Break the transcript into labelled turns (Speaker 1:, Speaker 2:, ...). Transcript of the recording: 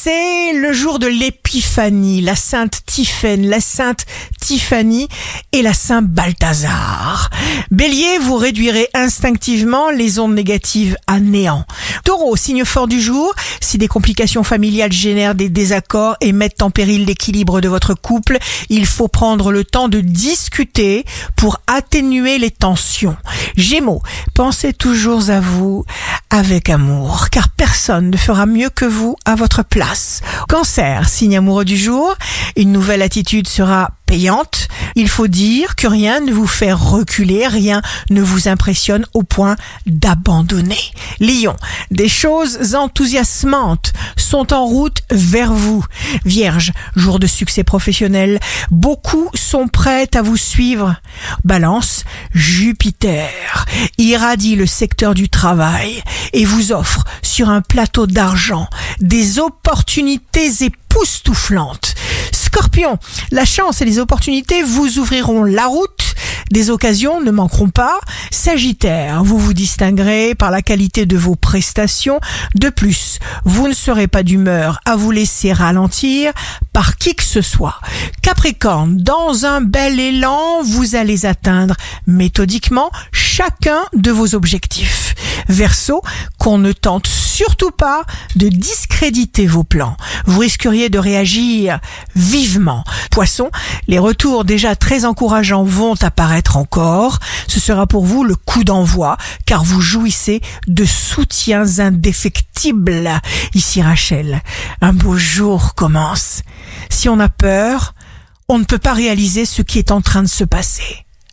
Speaker 1: C'est le jour de l'épiphanie, la sainte Tiphaine, la sainte Tiffany et la sainte Balthazar. Bélier, vous réduirez instinctivement les ondes négatives à néant. Taureau, signe fort du jour, si des complications familiales génèrent des désaccords et mettent en péril l'équilibre de votre couple, il faut prendre le temps de discuter pour atténuer les tensions. Gémeaux, pensez toujours à vous avec amour, car personne ne fera mieux que vous à votre place. Cancer, signe amoureux du jour, une nouvelle attitude sera payante. Il faut dire que rien ne vous fait reculer, rien ne vous impressionne au point d'abandonner. Lion, des choses enthousiasmantes sont en route vers vous. Vierge, jour de succès professionnel, beaucoup sont prêts à vous suivre. Balance, Jupiter irradie le secteur du travail et vous offre sur un plateau d'argent des opportunités époustouflantes. Scorpion, la chance et les opportunités vous ouvriront la route des occasions ne manqueront pas. Sagittaire, vous vous distinguerez par la qualité de vos prestations. De plus, vous ne serez pas d'humeur à vous laisser ralentir qui que ce soit. Capricorne, dans un bel élan, vous allez atteindre méthodiquement chacun de vos objectifs. Verseau, qu'on ne tente surtout pas de discréditer vos plans. Vous risqueriez de réagir vivement. Poisson, les retours déjà très encourageants vont apparaître encore. Ce sera pour vous le coup d'envoi, car vous jouissez de soutiens indéfectibles. Ici Rachel, un beau jour commence. Si on a peur, on ne peut pas réaliser ce qui est en train de se passer.